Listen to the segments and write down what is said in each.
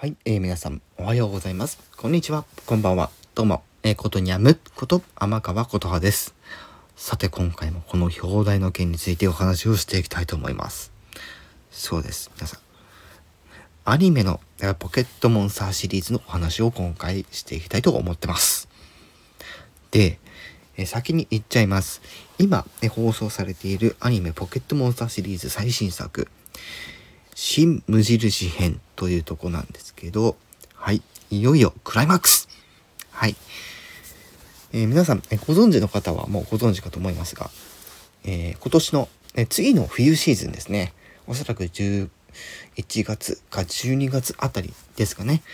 はい、えー、皆さんおはようございます。こんにちは、こんばんは。どうも、えー、ことにゃむこと天川琴葉です。さて今回もこの表題の件についてお話をしていきたいと思います。そうです、皆さん。アニメのポケットモンスターシリーズのお話を今回していきたいと思ってます。で、え先に言っちゃいます。今、え放送されているアニメポケットモンスターシリーズ最新作、新無印編というとこなんですけど、はい、いよいよクライマックス。はい。えー皆さん、えご存知の方はもうご存知かと思いますが、えー今年の、え次の冬シーズンですね、おそらく11月か12月あたりですかね、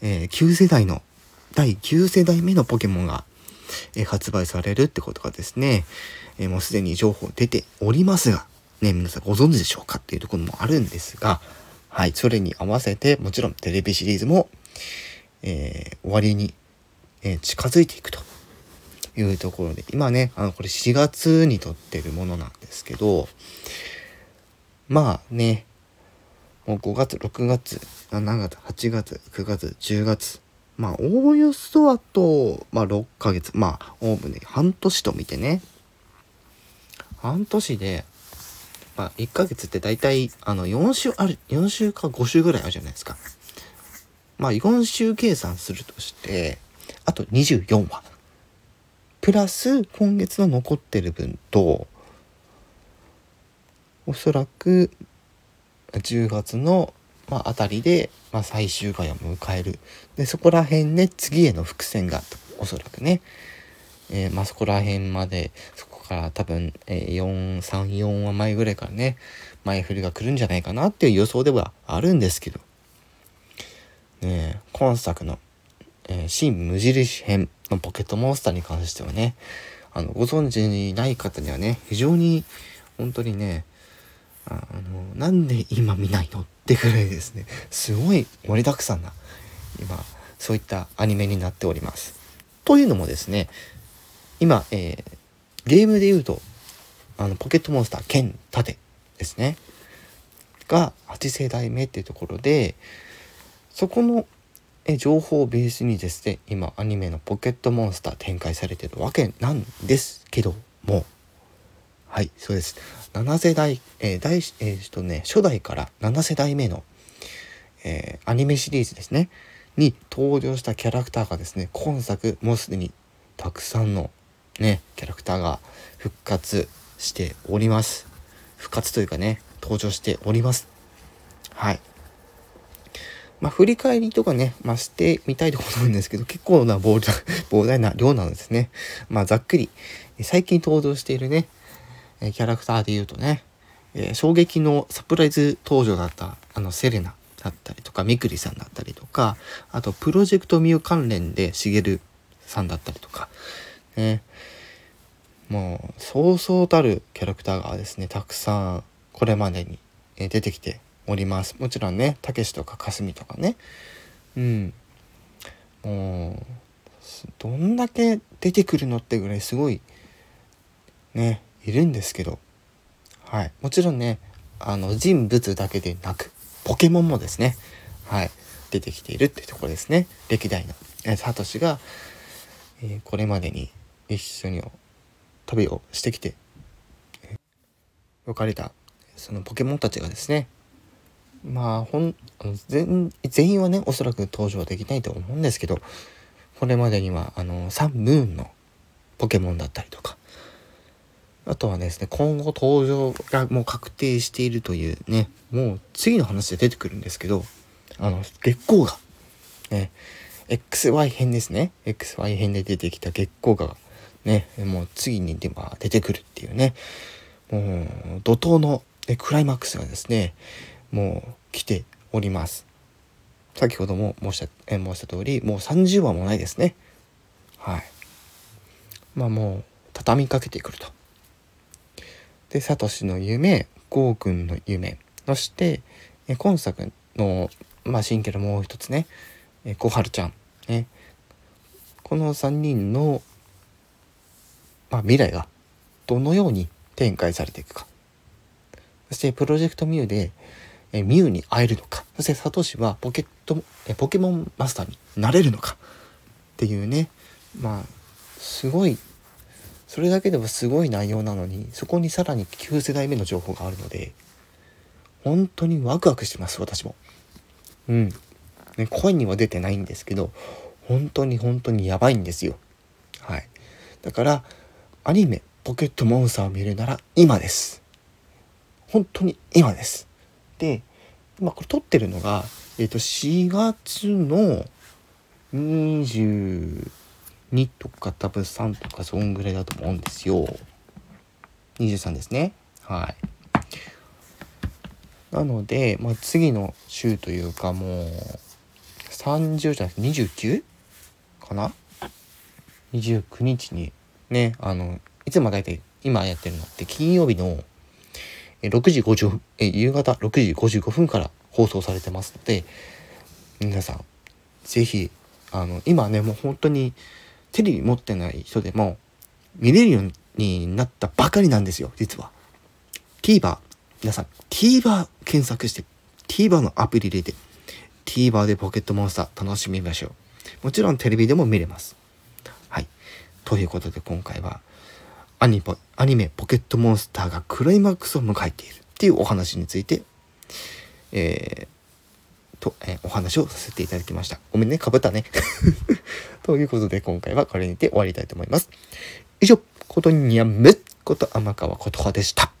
えー旧世代の、第9世代目のポケモンが、え発売されるってことがですね、えもうすでに情報出ておりますが、ね、皆さんご存知でしょうかっていうところもあるんですが、はい、それに合わせて、もちろんテレビシリーズも、えー終わりに、えー近づいていくというところで、今ね、あの、これ4月に撮ってるものなんですけど、まあね、もう5月、6月、7月、8月、9月、10月、まあ、おおよそあと、まあ、6ヶ月、まあ、おおむね半年と見てね、半年で、まあ、1ヶ月って大体、あの、4週ある、4週か5週ぐらいあるじゃないですか。まあ、4週計算するとして、あと24話。プラス、今月の残ってる分と、おそらく、10月の、まあ、あたりで、まあ、最終回を迎える。で、そこら辺で次への伏線が、おそらくね、えーまあ、そこら辺まで、そこから多分、えー、4、3、4話前ぐらいからね、前振りが来るんじゃないかなっていう予想ではあるんですけど、ね今作の、えー新無印編のポケットモンスターに関してはね、あの、ご存知ない方にはね、非常に、本当にね、ああの、なんで今見ないのってぐらいですね、すごい盛りだくさんな、今、そういったアニメになっております。というのもですね、今、えーゲームで言うと、あの、ポケットモンスター剣盾ですね。が8世代目っていうところで、そこのえ情報をベースにですね、今アニメのポケットモンスター展開されてるわけなんですけども、はい、そうです。7世代、えー第、えーとね、初代から7世代目の、えーアニメシリーズですね、に登場したキャラクターがですね、今作もうすでにたくさんのね、キャラクターが復活しております。復活というかね、登場しております。はい。まあ、振り返りとかね、まあ、してみたいところなんですけど、結構な膨大 膨大な量なんですね。まあ、ざっくり、最近登場しているね、キャラクターで言うとね、えー衝撃のサプライズ登場だった、あの、セレナだったりとか、みくりさんだったりとか、あと、プロジェクトミュー関連で、しげるさんだったりとか、ね、もう、そうそうたるキャラクターがですね、たくさん、これまでに出てきております。もちろんね、たけしとかかすみとかね。うん。もう、どんだけ出てくるのってぐらいすごい、ね、いるんですけど。はい。もちろんね、あの、人物だけでなく、ポケモンもですね、はい、出てきているっていうところですね。歴代の、サトシが、えーこれまでに一緒に旅をしてきて、別れたそのポケモンたちがですね。まあほんあの全全員はねおそらく登場できないと思うんですけどこれまでにはあのサンムーンのポケモンだったりとか。あとはですね今後登場がもう確定しているというねもう次の話で出てくるんですけどあの月光がね。XY 編ですね。XY 編で出てきた月光がねもう次にでは出てくるっていうね。もう怒涛のクライマックスがですねもう来ております。先ほども申したえ申した通りもう30話もないですね。はい。まあもう畳みかけてくると。でサトシの夢ゴーくんの夢そしてえ今作の、まあ、新キャラもう一つねえ小春ちゃんね。この3人の、まあ、未来がどのように展開されていくかそしてプロジェクトミューで、えミュウに会えるのかそしてサトシはポケットえポケモンマスターになれるのかっていうねまあすごいそれだけでもすごい内容なのにそこにさらに9世代目の情報があるので本当にワクワクしてます私も。うん。ね、声には出てないんですけど本当に本当にやばいんですよ。はい。だからアニメ「ポケットモンスター」を見るなら今です。本当に今です。で今これ撮ってるのが、えー、と4月の22とか多分3とかそんぐらいだと思うんですよ。23ですね。はい。なので、まあ、次の週というかもう30じゃなくて 29? かな ?29 日にねあのいつも大体今やってるのって金曜日の6時50え夕方6時55分から放送されてますので皆さん是非あの今ねもう本当にテレビ持ってない人でも見れるようになったばかりなんですよ実は。TVer 皆さん TVer 検索して TVer のアプリ入れて TVer でポケットモンスター楽しみましょう。もちろんテレビでも見れます。ということで今回はアニポアニメポケットモンスターがクライマックスを迎えているっていうお話について、えー、と、えー、お話をさせていただきました。ごめんね、かぶったね。ということで今回はこれにて終わりたいと思います。以上、ことにやむこと天川琴葉でした。